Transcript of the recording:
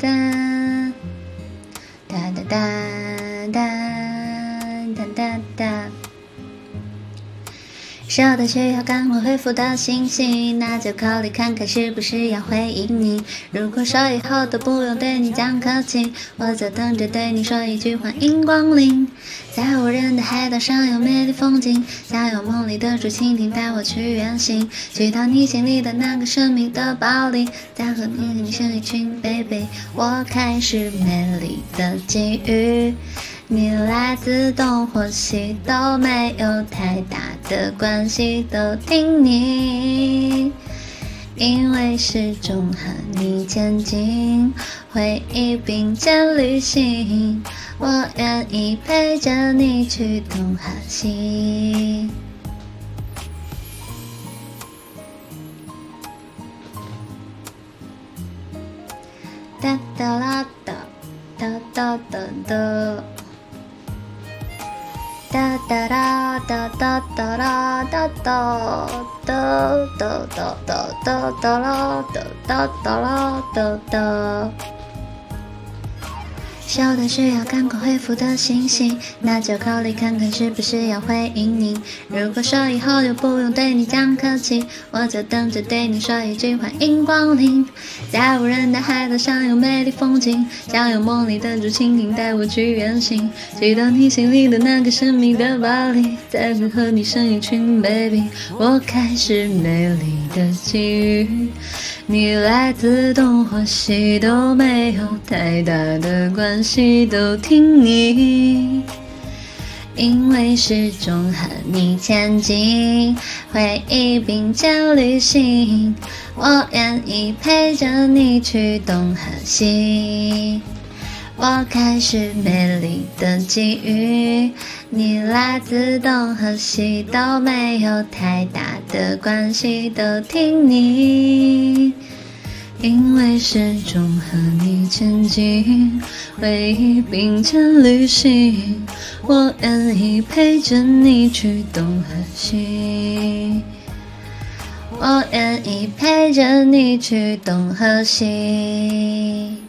哒哒哒哒哒哒哒哒哒。收到需要赶快回复的信息，那就考虑看看是不是要回应你。如果说以后都不用对你讲客气，我就等着对你说一句欢迎光临。在无人的海岛上有美丽风景，想有梦里的竹蜻蜓带我去远行，去到你心里的那个神秘的堡垒，再和你生一群 baby，我开始美丽的际遇。你来自东或西都没有太大的关系，都听你，因为始终和你前进，回忆并肩旅行，我愿意陪着你去东和西。哒哒啦哒哒哒哒哒。哒哒哒哒哒哒哒哒哒哒哒哒哒哒哒啦哒哒哒啦哒哒。收到需要赶快回复的信息，那就考虑看看是不是要回应你。如果说以后就不用对你讲客气，我就等着对你说一句欢迎光临。在无人的海岛上有美丽风景，想有梦里的竹蜻蜓带我去远行，去到你心里的那个神秘的巴黎，再会和你生一群 baby，我开始美丽的际遇。你来自东或西都没有太大的关系，都听你，因为始终和你前进，回忆并肩旅行，我愿意陪着你去东和西。我开始美丽的际遇，你来自东和西都没有太大的关系，都听你，始终和你前进，回忆并肩旅行，我愿意陪着你去东和西，我愿意陪着你去东和西。